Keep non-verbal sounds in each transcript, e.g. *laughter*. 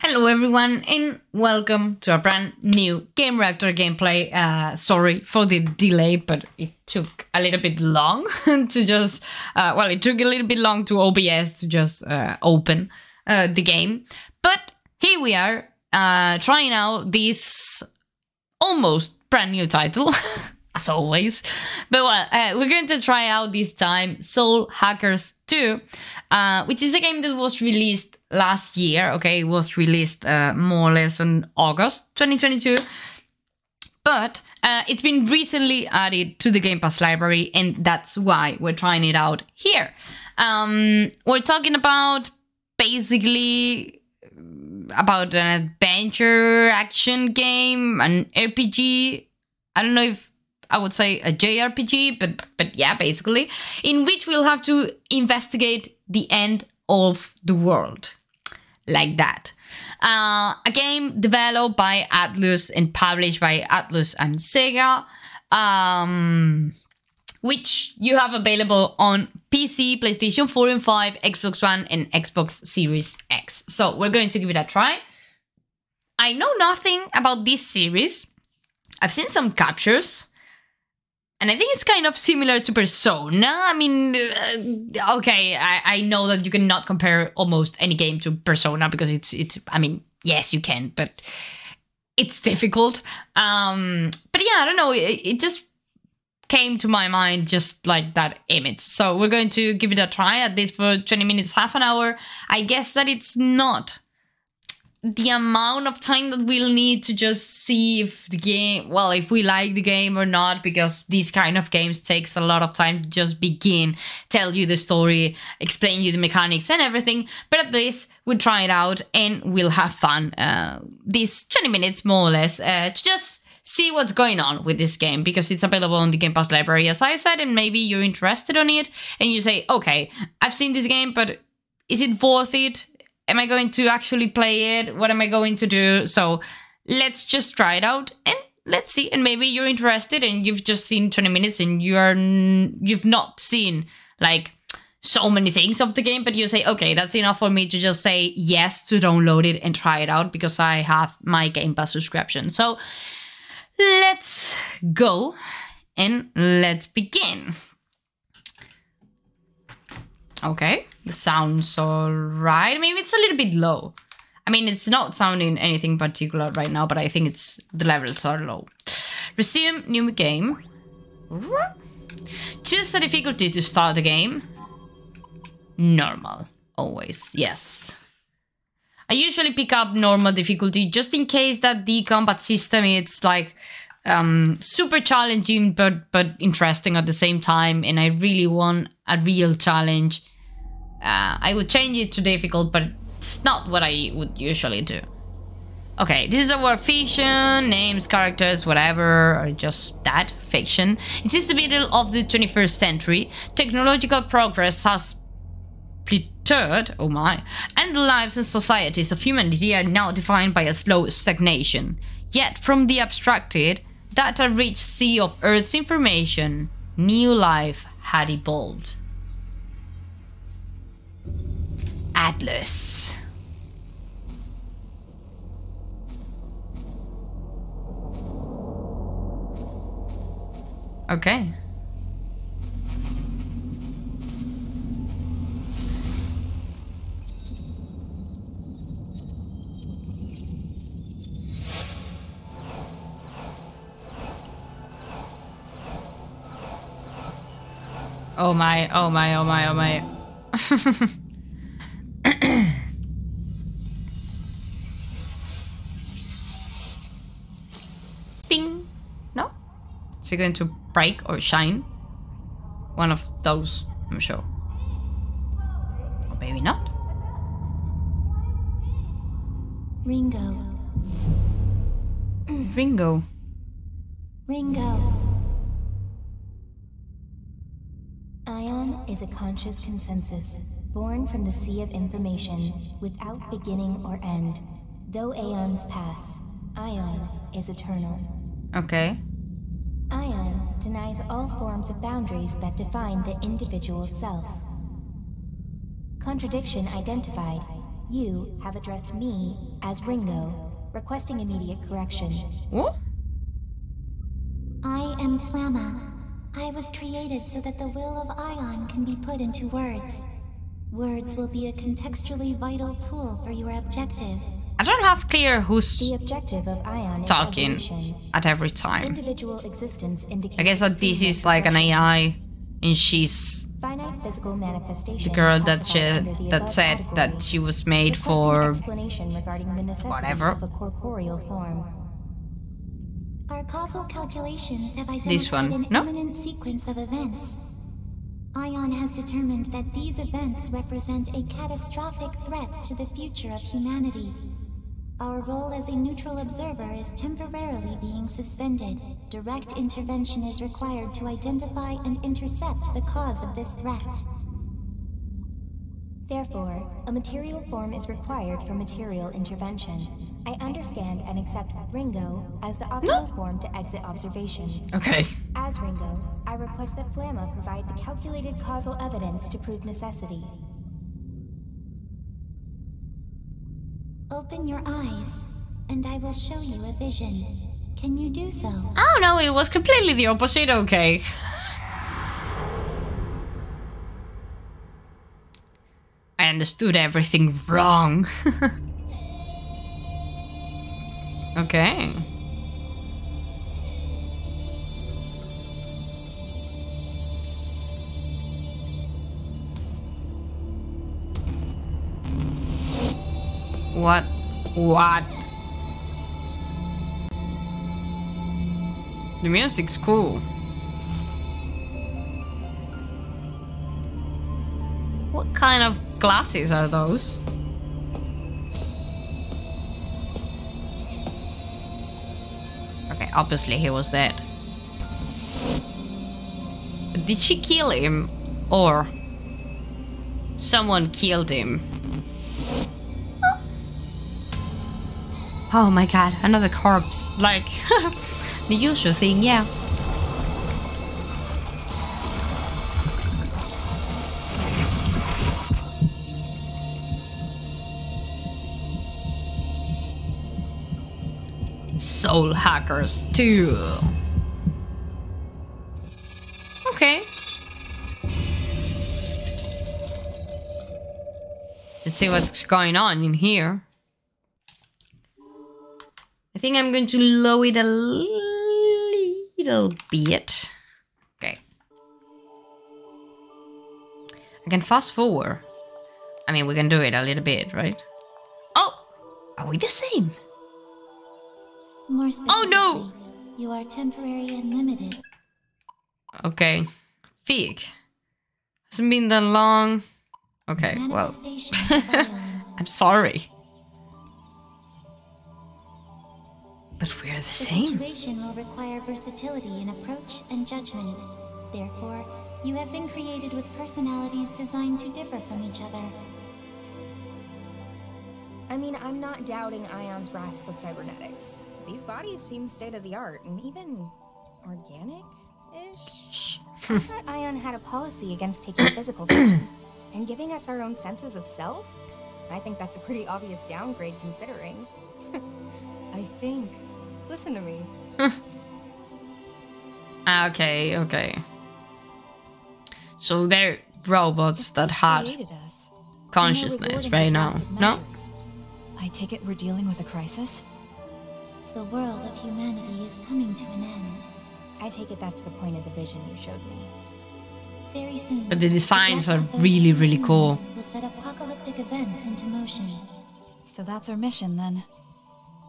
Hello everyone and welcome to a brand new Gamereactor gameplay. Uh, sorry for the delay, but it took a little bit long *laughs* to just, uh, well, it took a little bit long to OBS to just uh, open uh, the game. But here we are, uh, trying out this almost brand new title, *laughs* as always. But well, uh, we're going to try out this time Soul Hackers 2, uh, which is a game that was released last year. Okay, it was released uh, more or less in August 2022. But uh, it's been recently added to the Game Pass library, and that's why we're trying it out here. Um, we're talking about basically about an adventure action game, an RPG. I don't know if I would say a JRPG, but but yeah, basically, in which we'll have to investigate the end of the world, like that. Uh, a game developed by Atlus and published by Atlus and Sega, um, which you have available on PC, PlayStation 4 and 5, Xbox One, and Xbox Series X. So we're going to give it a try. I know nothing about this series. I've seen some captures. And I think it's kind of similar to Persona. I mean, uh, okay, I, I know that you cannot compare almost any game to Persona because it's it's. I mean, yes, you can, but it's difficult. Um, but yeah, I don't know. It, it just came to my mind just like that image. So we're going to give it a try at least for 20 minutes, half an hour. I guess that it's not the amount of time that we'll need to just see if the game well if we like the game or not because these kind of games takes a lot of time to just begin tell you the story explain you the mechanics and everything but at least we'll try it out and we'll have fun uh, these 20 minutes more or less uh, to just see what's going on with this game because it's available on the Game Pass library, as I said, and maybe you're interested on it and you say, okay, I've seen this game, but is it worth it? Am I going to actually play it? What am I going to do? So let's just try it out and let's see. And maybe you're interested and you've just seen 20 minutes and you are you've not seen like so many things of the game, but you say, okay, that's enough for me to just say yes to download it and try it out because I have my Game Pass subscription. So let's go and let's begin. Okay, the sounds alright. Maybe it's a little bit low. I mean, it's not sounding anything particular right now, but I think it's the levels are low. Resume new game. Choose a difficulty to start the game. Normal, always, yes. I usually pick up normal difficulty just in case that the combat system it's like um, super challenging but but interesting at the same time, and I really want a real challenge. Uh, I would change it to difficult, but it's not what I would usually do. Okay, this is our fiction, names, characters, whatever, or just that, fiction. It is the middle of the 21st century. Technological progress has plateaued, oh my, and the lives and societies of humanity are now defined by a slow stagnation. Yet, from the abstracted, data-rich sea of Earth's information, new life had evolved. Atlus. Okay. Oh my, oh my, oh my, oh my. Bing. No? Is it going to break or shine? One of those, I'm sure. Or maybe not. Ringo. Ringo. Ringo. Is a conscious consensus, born from the sea of information, without beginning or end. Though aeons pass, Aion is eternal. Okay. Aion denies all forms of boundaries that define the individual self. Contradiction identified. You have addressed me as Ringo, requesting immediate correction. What? I am Flamma. I was created so that the will of Aion can be put into words. Words will be a contextually vital tool for your objective. I don't have clear who's The objective of Aion is talking at every time. Individual existence indicates I guess that this is like an. AI, and she's Finite physical manifestation the girl that she classified under the that said that she was made for. explanation regarding the necessity whatever. of a corporeal form. Our causal calculations have identified This one, an no? imminent sequence of events. Aion has determined that these events represent a catastrophic threat to the future of humanity. Our role as a neutral observer is temporarily being suspended. Direct intervention is required to identify and intercept the cause of this threat. Therefore, a material form is required for material intervention. I understand and accept Ringo as the optimal form to exit observation. Okay. As Ringo, I request that Flamma provide the calculated causal evidence to prove necessity. Open your eyes, and I will show you a vision. Can you do so? Oh no, it was completely the opposite. Okay. *laughs* I understood everything wrong. *laughs* okay. What? What? The music's cool. What kind of glasses are those? Obviously he was dead. Did she kill him? Or someone killed him? Oh my god, another corpse. Like, *laughs* the usual thing, yeah. Soul hackers, too. Okay. Let's see what's going on in here. I think I'm going to lower it a little bit. Okay. I can fast forward. I mean, we can do it a little bit, right? Oh! Are we the same? More Oh, no! You are temporary and limited. Okay. Fig. Hasn't been that long. Okay, well. Manifestations of *laughs* Aion. I'm sorry. But we're the The same. situation will require versatility in approach and judgment. Therefore, you have been created with personalities designed to differ from each other. I mean, I'm not doubting Aion's grasp of cybernetics. These bodies seem state of the art and even organic ish. I thought *laughs* Aion had a policy against taking physical form. *coughs* And giving us our own senses of self? I think that's a pretty obvious downgrade considering. *laughs* I think. Listen to me. *laughs* Ah, okay, okay. So they're robots that had us. consciousness right now. No? I take it we're dealing with a crisis? The world of humanity is coming to an end. I take it that's the point of the vision you showed me. Very soon. But the designs deaths are really, really cool. humans Will set apocalyptic events into motion. So that's our mission then.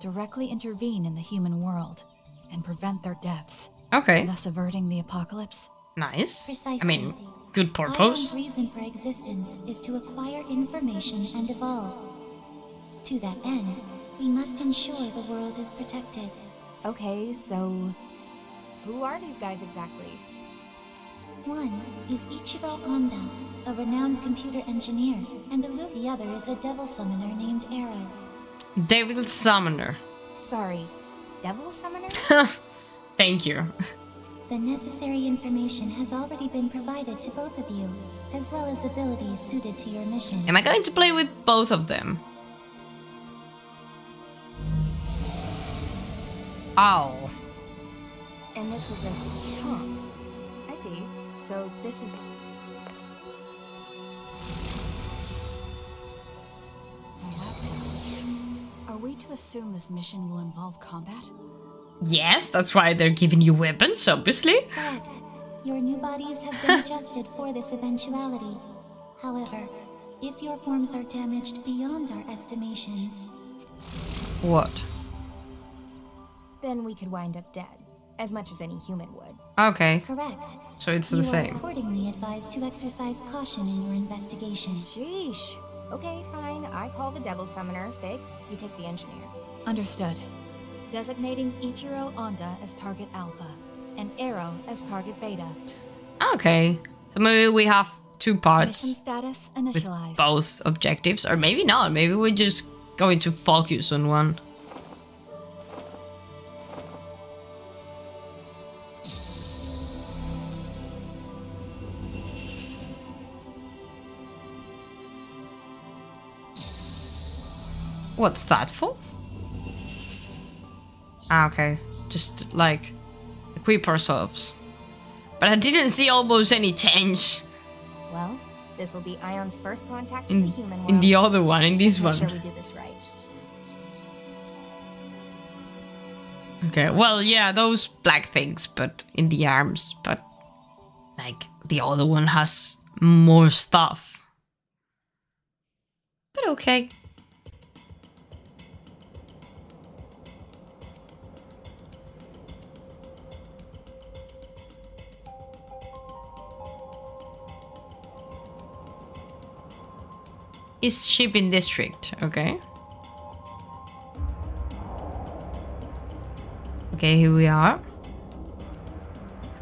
Directly intervene in the human world and prevent their deaths, Okay, thus averting the apocalypse. nice. Precisely. I mean, good Aion's purpose. reason for existence is to acquire information and evolve. To that end, we must ensure the world is protected. Okay, so Who are these guys exactly? One is Ichiro Onda, a renowned computer engineer, and Alou. The other is a devil summoner named Arrow. Devil Summoner. sorry. Devil summoner? *laughs* Thank you. The necessary information has already been provided to both of you, as well as abilities suited to your mission. Am I going to play with both of them? Oh. And this is a. Huh. I see. So this is. Are we to assume this mission will involve combat? Yes, that's why they're giving you weapons, obviously. Correct. Your new bodies have been adjusted for this eventuality. However, if your forms are damaged beyond our estimations, What? Then we could wind up dead, as much as any human would. Okay, correct. so it's you the are same. accordingly advised to exercise caution in your investigation. Sheesh. Okay, fine. I call the Devil Summoner. Fig, you take the Engineer. Understood. Designating Ichiro Onda as target Alpha and Arrow as target Beta. Okay, so maybe we have two Mission parts status with initialized. both objectives, or maybe not. Maybe we're just going to focus on one. What's that for? Ah, okay. Just like equip ourselves. But I didn't see almost any change Well, this will be Aion's first contact with in, the human world. in the other one, in this Make one. sure we do this right. Okay, well, yeah, those black things, but in the arms, but like the other one has more stuff. But okay. Is shipping district, okay. Okay, here we are.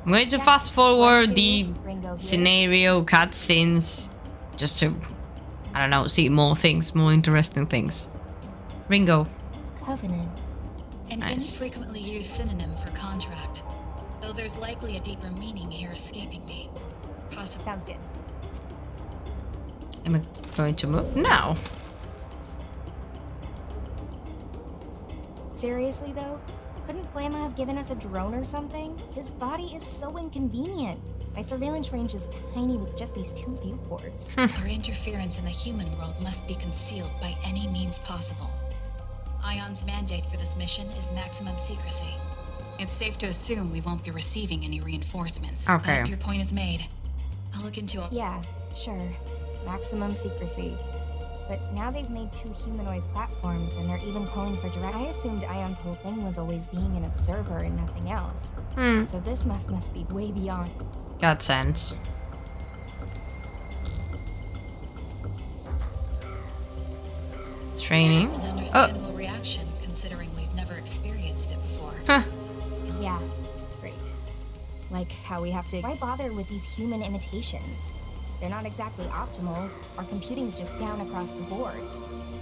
I'm going to fast forward the Ringo here. scenario cutscenes just to, I don't know, see more things, more interesting things. Ringo. Covenant. An Nice. infrequently used synonym for contract, though there's likely a deeper meaning here escaping me. Possibly. Sounds good. Am I going to move? No. Seriously though, couldn't Flamma have given us a drone or something? His body is so inconvenient. My surveillance range is tiny with just these two viewports. *laughs* Our interference in the human world must be concealed by any means possible. Aion's mandate for this mission is maximum secrecy. It's safe to assume we won't be receiving any reinforcements. Okay. But your point is made. I'll look into it. yeah, sure. Maximum secrecy. But now they've made two humanoid platforms and they're even calling for direct. I assumed Aion's whole thing was always being an observer and nothing else. Hmm. So this must must be way beyond. Got sense. Training. Oh. understandable reaction, considering we've never experienced it before. Huh. Yeah, great. Like how we have to. Why bother with these human imitations? They're not exactly optimal. Our computing's just down across the board.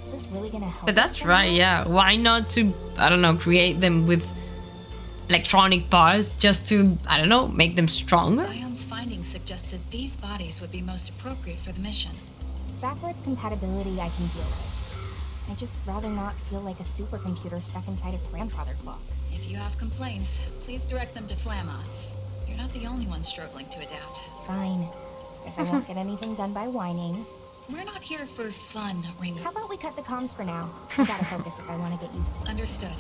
Is this really gonna help? But that's somehow? right, yeah. Why not to, I don't know, create them with electronic parts just to, I don't know, make them stronger? Aion's findings suggested these bodies would be most appropriate for the mission. Backwards compatibility I can deal with. I just rather not feel like a supercomputer stuck inside a grandfather clock. If you have complaints, please direct them to Flamma. You're not the only one struggling to adapt. Fine. Guess I won't get anything done by whining. We're not here for fun, Ringo. How about we cut the comms for now? I gotta *laughs* focus if I want to get used to it. Understood.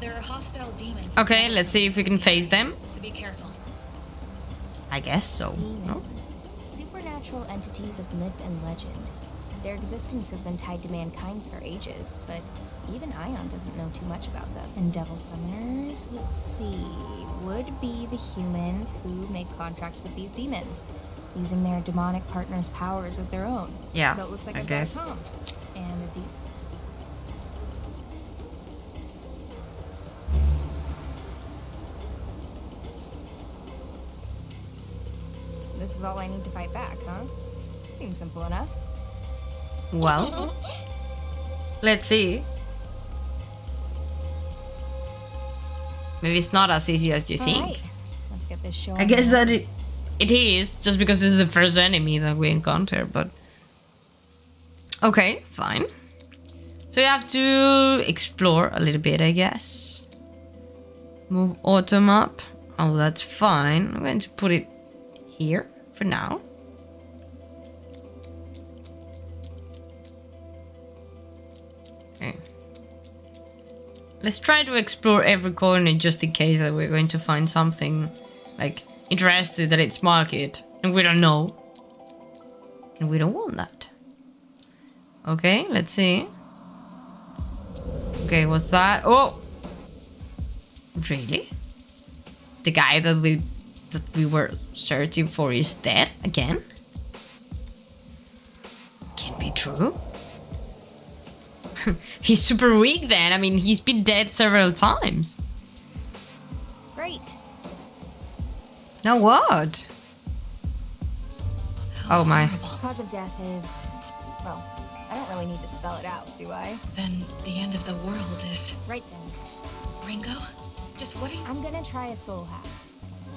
There are hostile demons. Okay, let's see if we can face them. So be careful. I guess so. Demons. No? Supernatural entities of myth and legend. Their existence has been tied to mankind's for ages, but even Aion doesn't know too much about them. And devil summoners, let's see, would be the humans who make contracts with these demons, using their demonic partners' powers as their own. Yeah, So it looks like I I've guess. a Tom and a D. This is all I need to fight back, huh? Seems simple enough. Well, *laughs* let's see. Maybe it's not as easy as you All think. right, let's get this show. I guess that it, it is just because this is the first enemy that we encounter, but okay, fine. So you have to explore a little bit, I guess. Move autumn up. Oh, that's fine. I'm going to put it here for now. Okay. Let's try to explore every corner just in case that we're going to find something like interesting that it's market and we don't know. And we don't want that. Okay, let's see. Okay, what's that? Oh! Really? The guy that we that we were searching for is dead again? Can be true. *laughs* he's super weak then. I mean, he's been dead several times. Great. Now what? Oh my. The Cause of death is. Well, I don't really need to spell it out, do I? Then the end of the world is. Right then. Ringo? Just what are you. I'm gonna try a soul hack.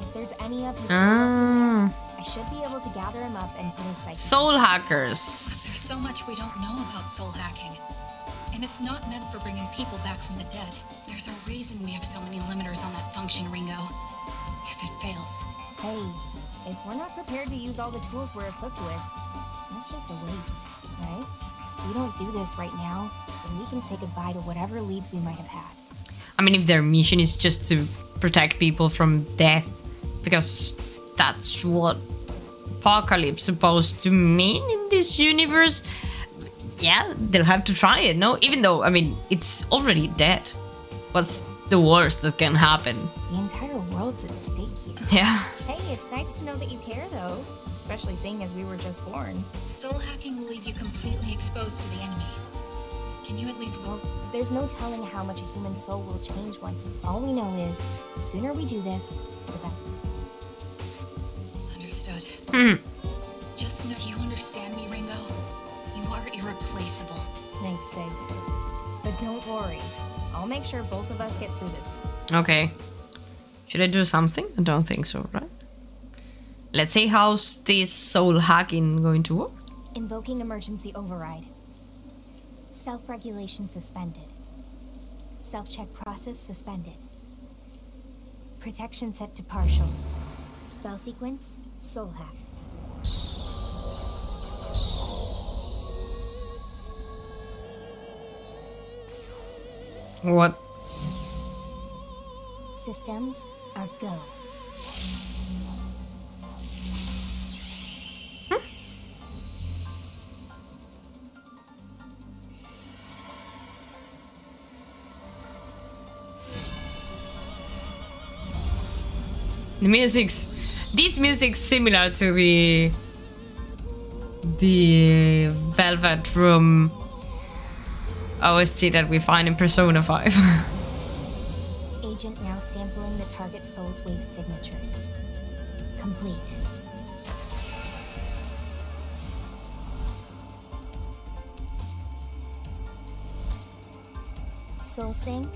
If there's any of his soul left Ah, I should be able to gather him up and put his psyche. soul hackers. So much we don't know about soul hacking. And it's not meant for bringing people back from the dead. There's a reason we have so many limiters on that function, Ringo. If it fails, Hey, if we're not prepared to use all the tools we're equipped with, that's just a waste, right? We don't do this right now, then we can say goodbye to whatever leads we might have had. I mean, if their mission is just to protect people from death, because that's what apocalypse supposed to mean in this universe, yeah, they'll have to try it, no? Even though, I mean, it's already dead. What's the worst that can happen? The entire world's at stake here. Yeah. Hey, it's nice to know that you care, though, especially seeing as we were just born. soul hacking will leave you completely exposed to the enemy. Can you at least Well, there's no telling how much a human soul will change once. It's all we know is the sooner we do this, the better. Understood. Hmm. Just know, do you understand me, Ringo? You are irreplaceable. Thanks, Fig. But don't worry, I'll make sure both of us get through this. Okay. Should I do something? I don't think so, right? Let's see how's this soul hacking going to work. Invoking emergency override. Self regulation suspended. Self check process suspended. Protection set to partial. Spell sequence soul hack. What? Systems are go. The music's this music's similar to the the Velvet Room OST that we find in Persona 5. *laughs* Agent now sampling the target soul's wave signatures. Complete. Soul sync.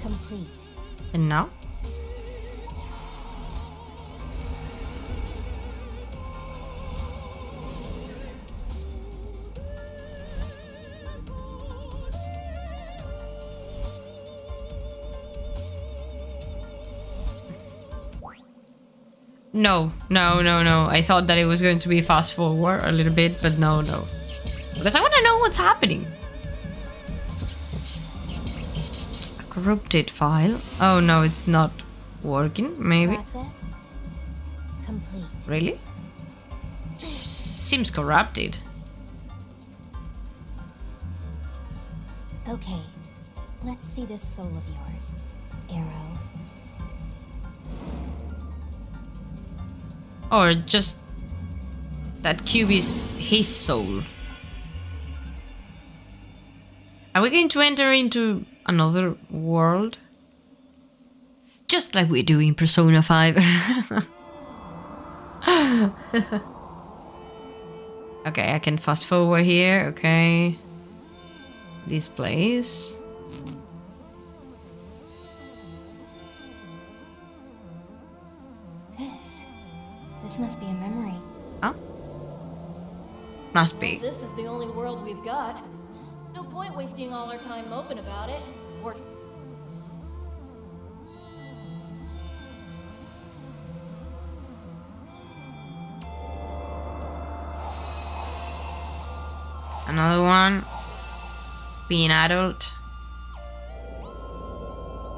Complete. and now? No, no, no, no. I thought that it was going to be fast forward a little bit, but no, no. Because I want to know what's happening. A corrupted file. Oh no, it's not working. Maybe. Process. Complete. Really? Seems corrupted. Okay. Let's see this soul of yours. Arrow. Or just that cube is his soul. Are we going to enter into another world? Just like we do in Persona 5. *laughs* okay, I can fast forward here. Okay. This place. This must be a memory. Huh? Must be. This is the only world we've got. No point wasting all our time moping about it. Or... Another one. Being adult.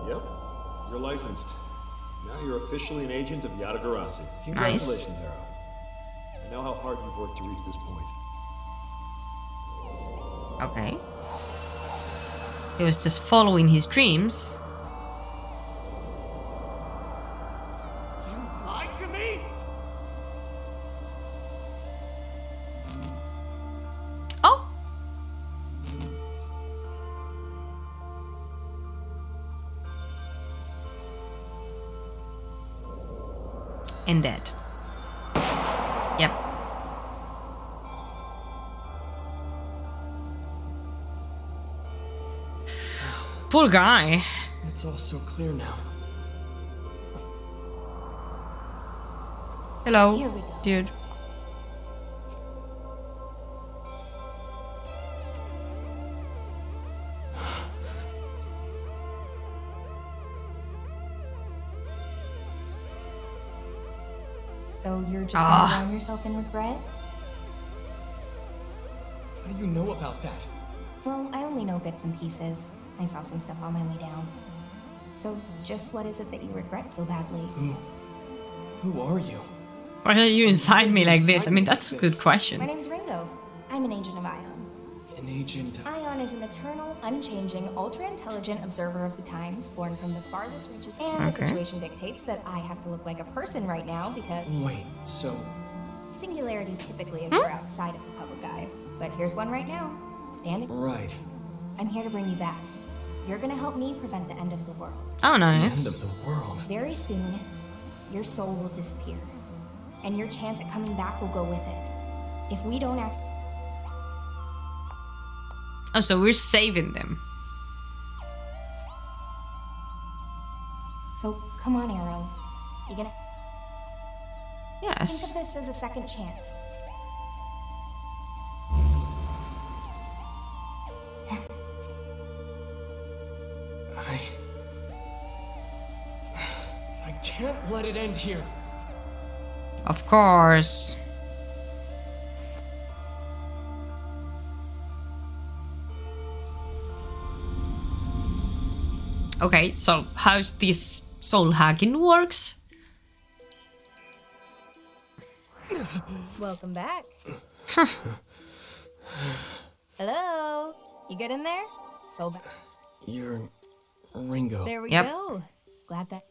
Yep. You're licensed. You're officially an agent of Yatagarasu. Congratulations, Arrow. I know how hard you've worked to reach this point. Okay. He was just following his dreams. Poor guy. It's all so clear now. Hello, Here we go. dude. So you're just Ah. gonna drown yourself in regret? How do you know about that? Well, I only know bits and pieces. I saw some stuff on my way down. So, just what is it that you regret so badly? Who? Who are you? Why are you inside me like this? I mean, that's a good question. My question. name's Ringo. I'm an agent of Aion. An agent. Aion is an eternal, unchanging, ultra intelligent observer of the times, born from the farthest reaches. And the situation dictates that I have to look like a person right now because oh, Wait, so singularities typically hmm? occur outside of the public eye. But here's one right now. Standing. right. I'm here to bring you back. You're gonna help me prevent the end of the world. Oh, nice. The End nice. of the world. Very soon, your soul will disappear. And your chance at coming back will go with it. If we don't act Oh, so we're saving them. so come on, Arrow. You gonna Yes. think of this as a second chance. Let it end here. Of course. Okay, so how's this soul hacking works? Welcome back. *laughs* Hello? You good in there? So ba- You're Ringo. there we Yep. go. Glad that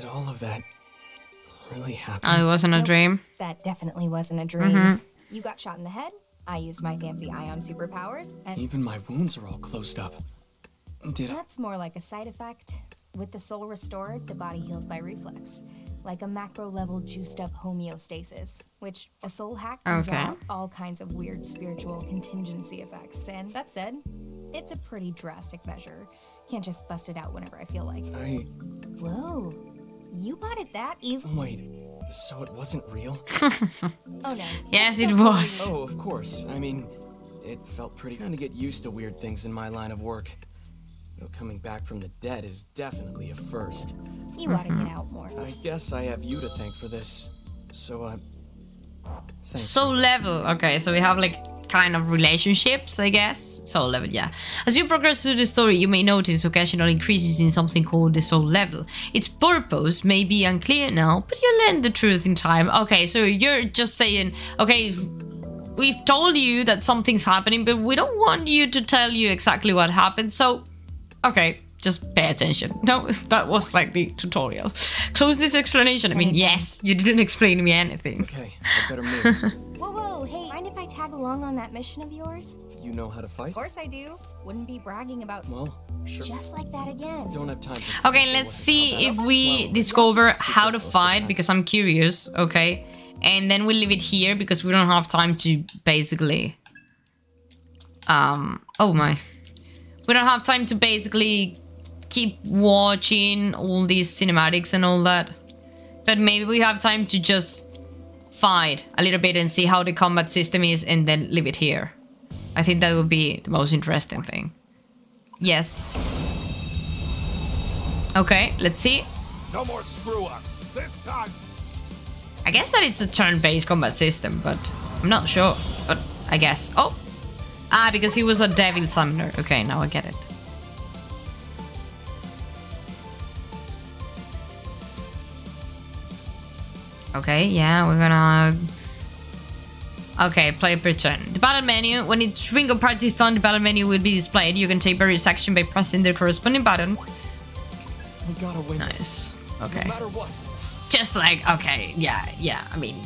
Did all of that really happen? Oh, it wasn't a dream. That definitely wasn't a dream. Mhm. You got shot in the head. I used my fancy Aion superpowers, and Even my wounds are all closed up. Did I? that's more like a side effect. With the soul restored, the body heals by reflex, like a macro level juiced up homeostasis, which a soul hack can Okay. draw all kinds of weird spiritual contingency effects. And that said, it's a pretty drastic measure. Can't just bust it out whenever I feel like. I. Whoa, you bought it that easy? Wait. So it wasn't real? *laughs* Oh no. Yes, it was. Oh, of course. I mean, it felt pretty. Trying to get used to weird things in my line of work. Though coming back from the dead is definitely a first. You ought to get out more. I guess I have you to thank for this. So, uh. Thanks. Soul level. Okay, so we have like kind of relationships, I guess. Soul level, yeah. As you progress through the story, you may notice occasional increases in something called the soul level. Its purpose may be unclear now, but you'll learn the truth in time. Okay, so you're just saying, okay, we've told you that something's happening, but we don't want you to tell you exactly what happened, so okay. Just pay attention. No, that was like the tutorial. Close this explanation. I mean, yes, you didn't explain me anything. Okay, I better move. *laughs* Whoa, whoa, hey, mind if I tag along on that mission of yours? you know how to fight? Of course I do. Wouldn't be bragging about Well, sure. just like that again. Don't have time for Okay, let's see if we discover how to fight because I'm curious, okay? And then we'll leave it here because we don't have time to basically um oh my. We don't have time to basically keep watching all these cinematics and all that. But maybe we have time to just fight a little bit and see how the combat system is and then leave it here. I think that would be the most interesting thing. Yes. Okay, let's see. No more screw ups. This time. I guess that it's a turn-based combat system, but I'm not sure. But I guess. Oh, ah, because he was a devil summoner. Okay, now I get it. Okay, yeah, we're gonna Okay, play per turn. The battle menu. When each Ringo party is done, the battle menu will be displayed. You can take various actions by pressing the corresponding buttons. We gotta win Nice. this. Okay. No matter what. Just like, okay, yeah, yeah, I mean...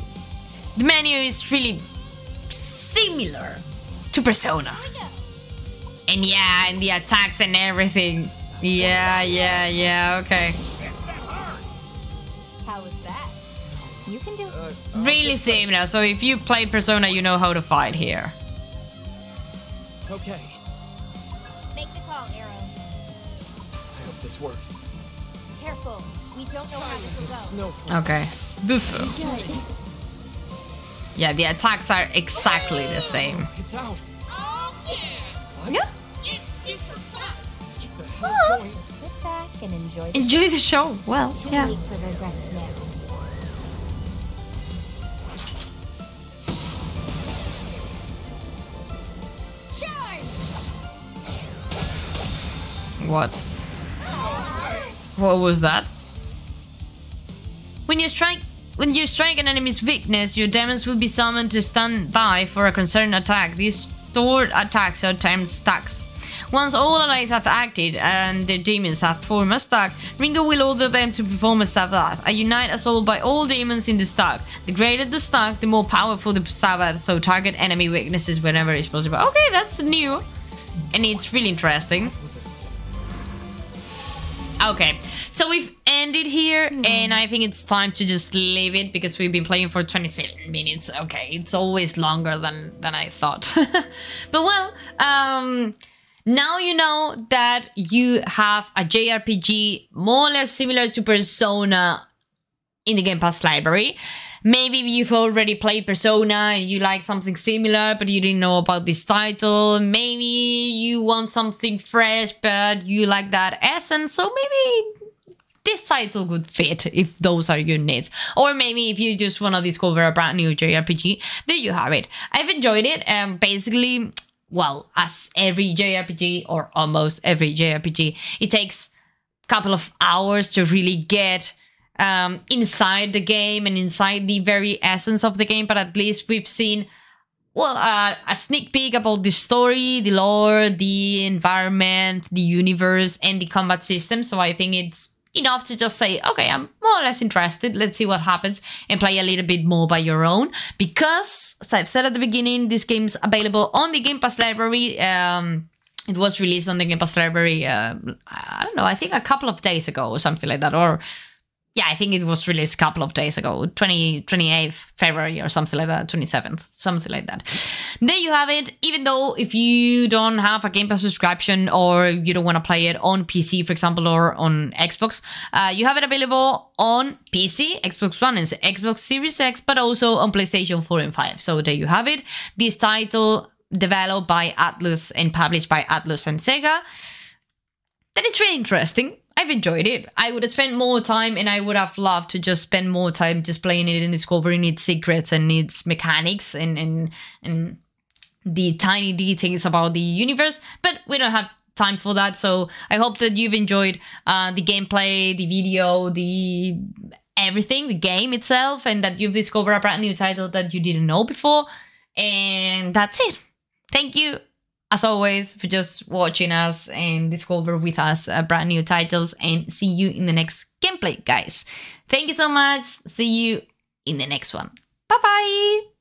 The menu is really similar to Persona. Oh and yeah, and the attacks and everything. Yeah, yeah, yeah, okay. You can do Uh, Really similar, so if you play Persona, you know how to fight here. Okay. Make the call, Arrow. I hope this works. Careful. We don't know how this will go. Okay. Bufu. Good. Yeah, the attacks are exactly the same. It's out. Oh, Yeah. The hell's going? Sit back and enjoy the Enjoy the show. Well, Too yeah. What? What was that? When you strike when you strike an enemy's weakness, your demons will be summoned to stand by for a concerned attack. These stored attacks are timed stacks. Once all allies have acted and their demons have formed a stack, Ringo will order them to perform a Sabbath, a unite assault by all demons in the stack. The greater the stack, the more powerful the Sabbath, so target enemy weaknesses whenever it's possible. Okay, that's new. And it's really interesting. Was a s- Okay, so we've ended here, and I think it's time to just leave it because we've been playing for 27 minutes. Okay, it's always longer than than I thought. *laughs* but well, um, now you know that you have a JRPG more or less similar to Persona in the Game Pass library. Maybe you've already played Persona and you like something similar, but you didn't know about this title. Maybe you want something fresh, but you like that essence. So maybe this title would fit if those are your needs. Or maybe if you just want to discover a brand new JRPG, there you have it. I've enjoyed it. And basically, well, as every JRPG or almost every JRPG, it takes a couple of hours to really get um, inside the game and inside the very essence of the game. But at least we've seen well, uh, a sneak peek about the story, the lore, the environment, the universe, and the combat system. So I think it's enough to just say, okay, I'm more or less interested. Let's see what happens and play a little bit more by your own. Because, as I've said at the beginning, this game's available on the Game Pass library. Um, it was released on the Game Pass library, uh, I don't know, I think a couple of days ago or something like that. Or yeah, I think it was released a couple of days ago, 20, 28th February or something like that, 27th, something like that. There you have it. Even though if you don't have a Game Pass subscription or you don't want to play it on PC, for example, or on Xbox, uh, you have it available on PC, Xbox One, and Xbox Series X, but also on PlayStation 4 and 5. So there you have it. This title developed by Atlus and published by Atlus and Sega. That is really interesting. I've enjoyed it. I would have spent more time and I would have loved to just spend more time just playing it and discovering its secrets and its mechanics and and and the tiny details about the universe. But we don't have time for that. So I hope that you've enjoyed uh, the gameplay, the video, the everything, the game itself, and that you've discovered a brand new title that you didn't know before. And that's it. Thank you as always, for just watching us and discover with us uh, brand new titles. And see you in the next gameplay, guys. Thank you so much. See you in the next one. Bye bye.